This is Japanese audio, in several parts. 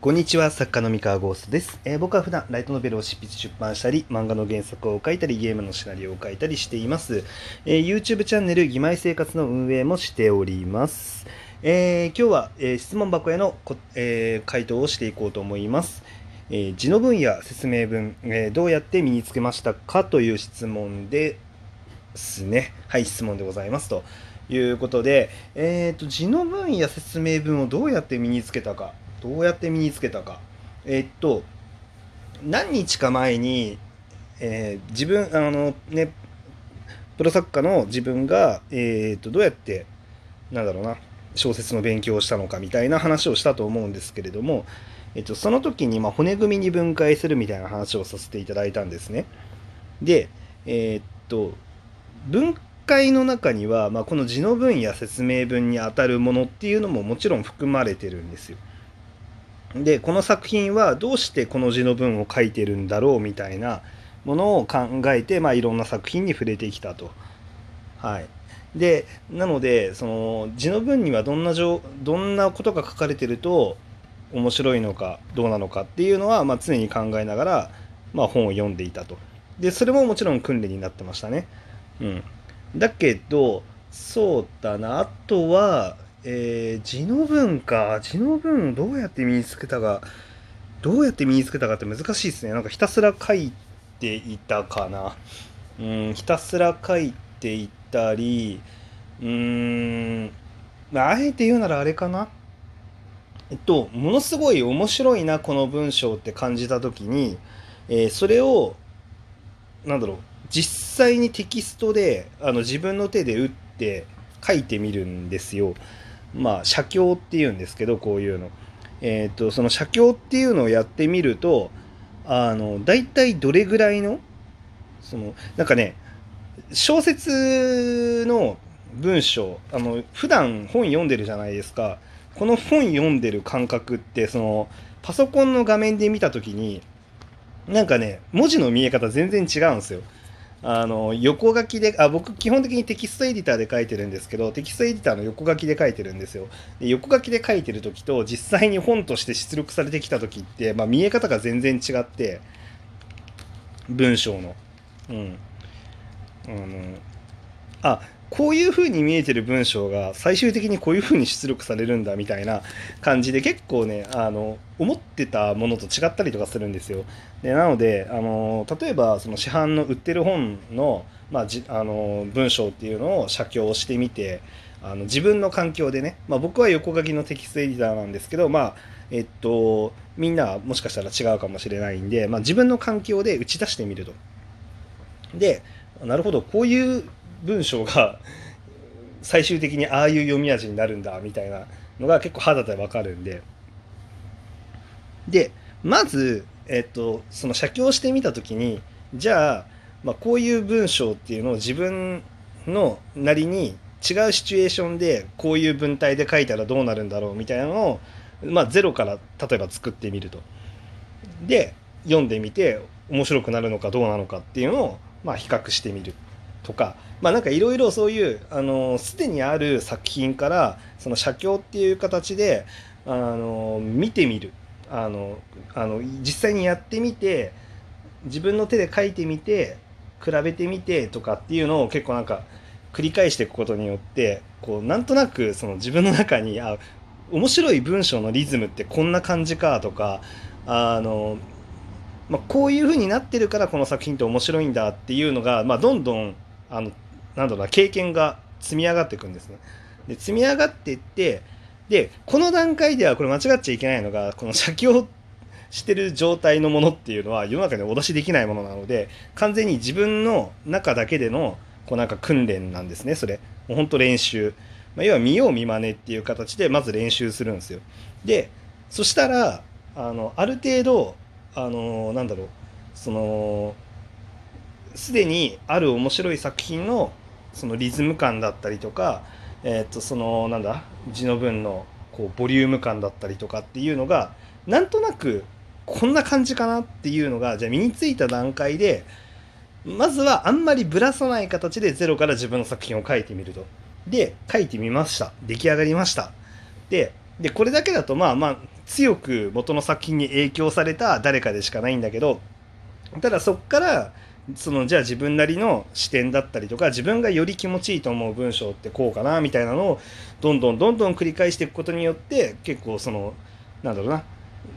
こんにちは、作家の三河ゴーストです、えー僕は普段ライトノベルを執筆出版したり、漫画の原作を書いたり、ゲームのシナリオを書いたりしています。えー YouTube チャンネル、義妹生活の運営もしております。えー今日は、えー質問箱へのこ、えー回答をしていこうと思います。えー字の文や説明文、えどうやって身につけましたかという質問ですね。はい、質問でございますと。いうことで、えー、と字の文や説明文をどうやって身につけたかどうやって身につけたかえーっと何日か前に、えー自分あのねプロ作家の自分が、えー、とどうやってなんだろうな小説の勉強をしたのかみたいな話をしたと思うんですけれども、えっと、その時に、ま、骨組みに分解するみたいな話をさせていただいたんですね。で、えーっと分解の中には、まあ、この字の文や説明文に当たるものっていうのももちろん含まれてるんですよ。でこの作品はどうしてこの字の文を書いてるんだろうみたいなものを考えて、まあ、いろんな作品に触れてきたと。はい、でなのでその字の文にはどんなどんなことが書かれてると面白いのかどうなのかっていうのは、まあ、常に考えながら、まあ、本を読んでいたと。でそれももちろん訓練になってましたね。うん、だけどそうだなあとは、えー字の文か字の文をどうやって身につけたかどうやって身につけたかって難しいですね。なんかひたすら書いていたかな。うんひたすら書いていたりうーんまああえて言うならあれかな。えっとものすごい面白いなこの文章って感じた時に、えーそれをなんだろう実際にテキストであの自分の手で打って書いてみるんですよ。まあ写経っていうんですけどこういうの。えっ、とその写経っていうのをやってみるとあの大体どれぐらいのそのなんかね小説の文章あの普段本読んでるじゃないですか。この本読んでる感覚ってそのパソコンの画面で見た時になんかね文字の見え方全然違うんですよ。あの横書きであ僕基本的にテキストエディターで書いてるんですけどテキストエディターの横書きで書いてるんですよ。で横書きで書いてる時と実際に本として出力されてきた時って、まあ、見え方が全然違って文章の。うん。あのあこういう風に見えてる文章が最終的にこういう風に出力されるんだみたいな感じで結構ねあの思ってたものと違ったりとかするんですよ。でなのであの例えばその市販の売ってる本の,、まあ、じあの文章っていうのを写経をしてみてあの自分の環境でね、まあ、僕は横書きのテキストエディターなんですけどまあえっとみんなはもしかしたら違うかもしれないんで、まあ、自分の環境で打ち出してみると。でなるほどこういう文章が最終的にああいう読み味になるんだみたいなのが結構肌でわかるんででまず、えっと、その写経してみた時にじゃあ、まあ、こういう文章っていうのを自分のなりに違うシチュエーションでこういう文体で書いたらどうなるんだろうみたいなのを、まあ、ゼロから例えば作ってみると。で読んでみて面白くなるのかどうなのかっていうのを、まあ、比較してみるとかまあなんかいろいろそういうあのすでにある作品からその写経っていう形であの見てみる。あのあの実際にやってみて自分の手で書いてみて比べてみてとかっていうのを結構なんか繰り返していくことによってこうなんとなくその自分の中にあ面白い文章のリズムってこんな感じかとかあの、まあ、こういう風になってるからこの作品って面白いんだっていうのが、まあ、どんどんあのなんだろうな経験が積み上がっていくんですね。で積み上がっていってでこの段階ではこれ間違っちゃいけないのがこの写経してる状態のものっていうのは世の中でお出しできないものなので完全に自分の中だけでのこうなんか訓練なんですねそれ。もうほんと練習、まあ、要は見よう見まねっていう形でまず練習するんですよ。でそしたらあのある程度あのなんだろうそのすでにある面白い作品のそのリズム感だったりとか、えー、とそのなんだ字の文のこうボリューム感だったりとかっていうのがなんとなくこんな感じかなっていうのがじゃあ身についた段階でまずはあんまりぶらさない形でゼロから自分の作品を書いてみると。で書いてみました出来上がりました。ででこれだけだとまあまあ強く元の作品に影響された誰かでしかないんだけどただそっからそのじゃあ自分なりの視点だったりとか自分がより気持ちいいと思う文章ってこうかなみたいなのをどんどんどんどん繰り返していくことによって結構そのなんだろうな、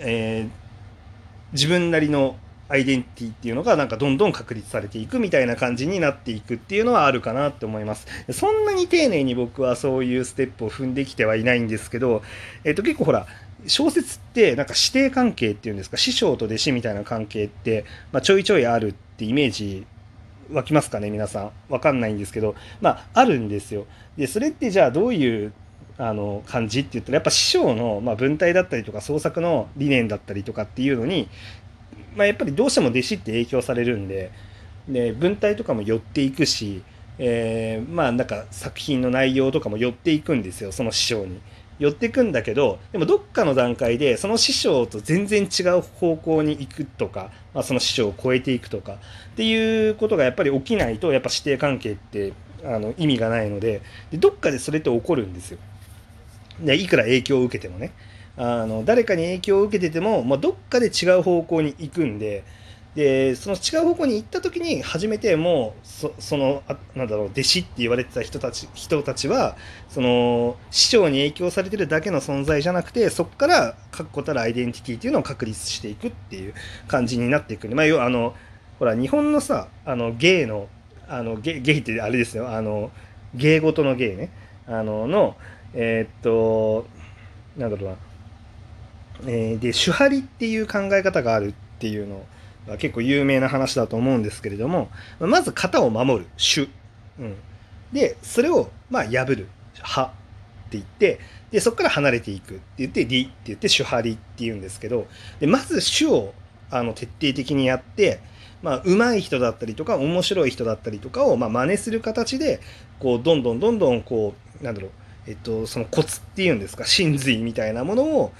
えー、自分なりのアイデンティティっていうのがなんかどんどん確立されていくみたいな感じになっていくっていうのはあるかなって思います。そんなに丁寧に僕はそういうステップを踏んできてはいないんですけど、えっ、と結構ほら、小説ってなんか師弟関係っていうんですか師匠と弟子みたいな関係って、まあ、ちょいちょいあるってってイメージ湧きますかね皆さん。わかんないんですけど。まああるんですよ。でそれってじゃあどういうあの感じって言ったらやっぱ師匠の、まあ、文体だったりとか創作の理念だったりとかっていうのに、まあ、やっぱりどうしても弟子って影響されるんでで文体とかも寄っていくし、えー、まあなんか作品の内容とかも寄っていくんですよその師匠に。寄ってくんだけどでもどっかの段階でその師匠と全然違う方向に行くとか、まあ、その師匠を超えていくとかっていうことがやっぱり起きないとやっぱ師弟関係ってあの意味がないのででどっかでそれって起こるんですよ。でいくら影響を受けてもねあの誰かに影響を受けてても、まあ、どっかで違う方向に行くんででその違う方向に行った時に初めてもうそそのあなんだろう弟子って言われてた人たち人たちはその師匠に影響されてるだけの存在じゃなくてそこから確固たるアイデンティティっていうのを確立していくっていう感じになっていくまあ要はあのほら日本のさあの芸のあのゲゲイってあれですよあの芸事の芸ね。あののえー、っとなんだろうな、えー、で手張りっていう考え方があるっていうのを結構有名な話だと思うんですけれどもまず型を守る主、うん、でそれをまあ破る派って言ってでそこから離れていくって言って理って言って主張りって言うんですけどでまず主をあの徹底的にやってまあ、上手い人だったりとか面白い人だったりとかをまあ真似する形でこうどんどんどんどんこうなんだろう、えっと、そのコツっていうんですか真髄みたいなものを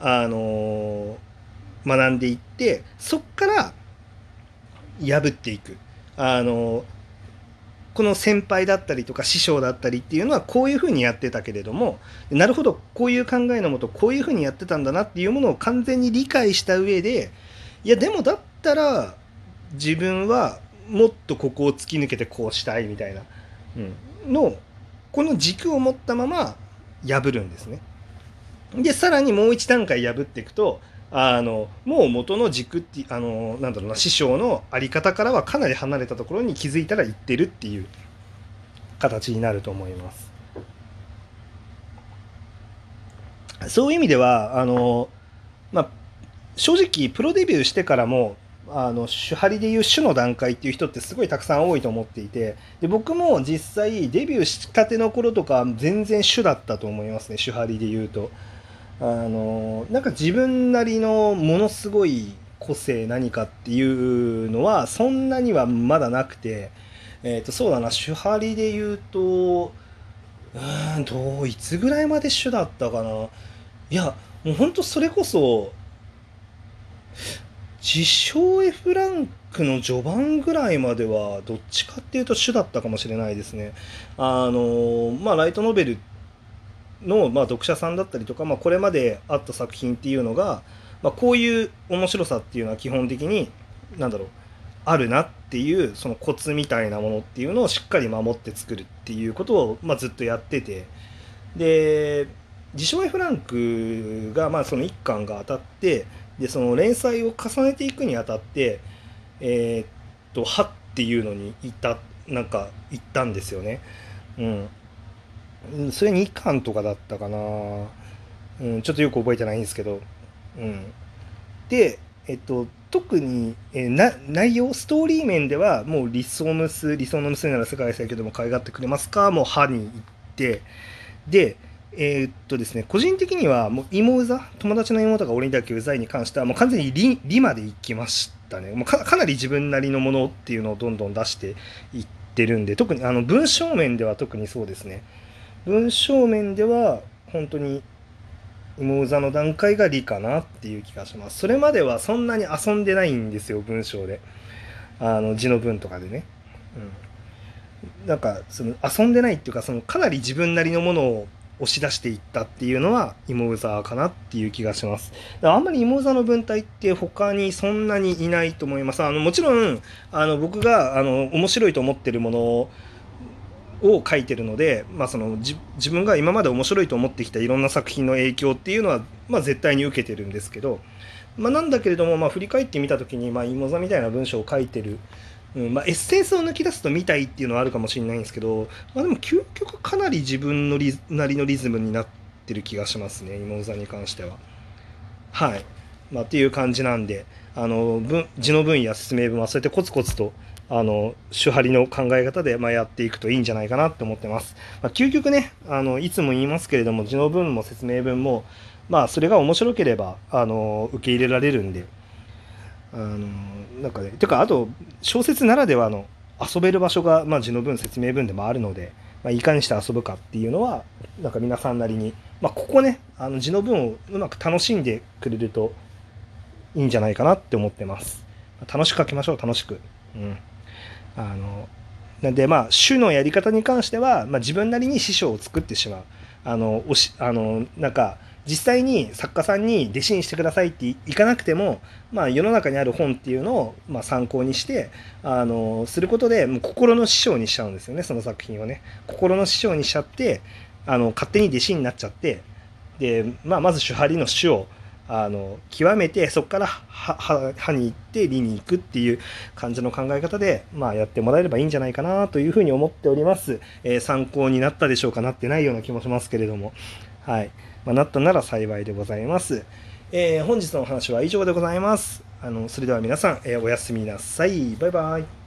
あのー学んでいってそっから破っていくあのこの先輩だったりとか師匠だったりっていうのはこういうふうにやってたけれどもなるほどこういう考えのもとこういうふうにやってたんだなっていうものを完全に理解した上でいやでもだったら自分はもっとここを突き抜けてこうしたいみたいな、のこの軸を持ったまま破るんですね。でさらにもう一段階破っていくとあのもう元の軸ってあのなんだろうな師匠の在り方からはかなり離れたところに気づいたら行ってるっていう形になると思います。そういう意味ではあの、まあ、正直プロデビューしてからもあの手張りでいう種の段階っていう人ってすごいたくさん多いと思っていてで僕も実際デビューしたての頃とか全然種だったと思いますね手張りで言うと。あのなんか自分なりのものすごい個性何かっていうのはそんなにはまだなくて、えー、とそうだな手張りで言うとうんどういつぐらいまで主だったかないやもうほんとそれこそ自称 F ランクの序盤ぐらいまではどっちかっていうと主だったかもしれないですね。あのまあライトノベルっての、まあ、読者さんだったりとか、まあ、これまであった作品っていうのが、まあ、こういう面白さっていうのは基本的に何だろうあるなっていうそのコツみたいなものっていうのをしっかり守って作るっていうことを、まあ、ずっとやっててで自称 F ランクがまあその1巻が当たってでその連載を重ねていくにあたってえー、っと「は」っていうのにいったなんか行ったんですよね。うん、それ2巻とかだったかな、うん、ちょっとよく覚えてないんですけど、うん、で、えっと、特に、えな内容ストーリー面ではもう理想の娘理想の娘なら世界最強でも可愛がってくれますか？もう歯に行って。でえー、っとですね個人的にはもう芋うざ友達の妹が俺にだけうざいに関してはもう完全に理理まで行きましたね。もうかなり自分なりのものっていうのをどんどん出していってるんで特にあの文章面では特にそうですね。文章面では本当に芋座の段階が理かなっていう気がします。それまではそんなに遊んでないんですよ、文章で。あの字の文とかでね。うん。なんか、その遊んでないっていうか、そのかなり自分なりのものを押し出していったっていうのはイモウザかなっていう気がします。あんまりイモウザの文体って他にそんなにいないと思います。あのもちろんあの僕があの面白いと思ってるものをを書いてるので、まあ、その自分が今まで面白いと思ってきたいろんな作品の影響っていうのは、まあ、絶対に受けてるんですけど、まあ、なんだけれども、まあ、振り返ってみた時に、まあ、イモザみたいな文章を書いてるうんまあ、エッセンスを抜き出すと見たいっていうのはあるかもしれないんですけど、まあ、でも究極かなり自分のリなりのリズムになってる気がしますね妹座に関しては。はい、まあ、っていう感じなんであの字の文や説明文はそうやってコツコツとあの手張りの考え方で、まあ、やっていくといいんじゃないかなって思ってます。まあ、究極ねあのいつも言いますけれども字の文も説明文もまあそれが面白ければあの受け入れられるんで。あのなんかねてかあと小説ならではの遊べる場所が、まあ、字の文説明文でもあるので、まあ、いかにして遊ぶかっていうのはなんか皆さんなりに、まあ、ここねあの字の文をうまく楽しんでくれるといいんじゃないかなって思ってます楽しく書きましょう楽しくうんあのなんでまあ主のやり方に関しては、まあ、自分なりに師匠を作ってしまう。あのおしあのなんか実際に作家さんに弟子にしてくださいっていかなくても、まあ、世の中にある本っていうのを、まあ、参考にしてあのすることでもう心の師匠にしちゃうんですよねその作品をね。心の師匠にしちゃってあの勝手に弟子になっちゃって。で、まあ、まず手張りの主をあの極めてそこから歯に行って理に行くっていう感じの考え方で、まあ、やってもらえればいいんじゃないかなというふうに思っております、えー、参考になったでしょうかなってないような気もしますけれどもはい。まあ、なったなら幸いでございます。えー、本日のお話は以上でございます。あのそれでは皆さん、えー、おやすみなさい。バイバイ。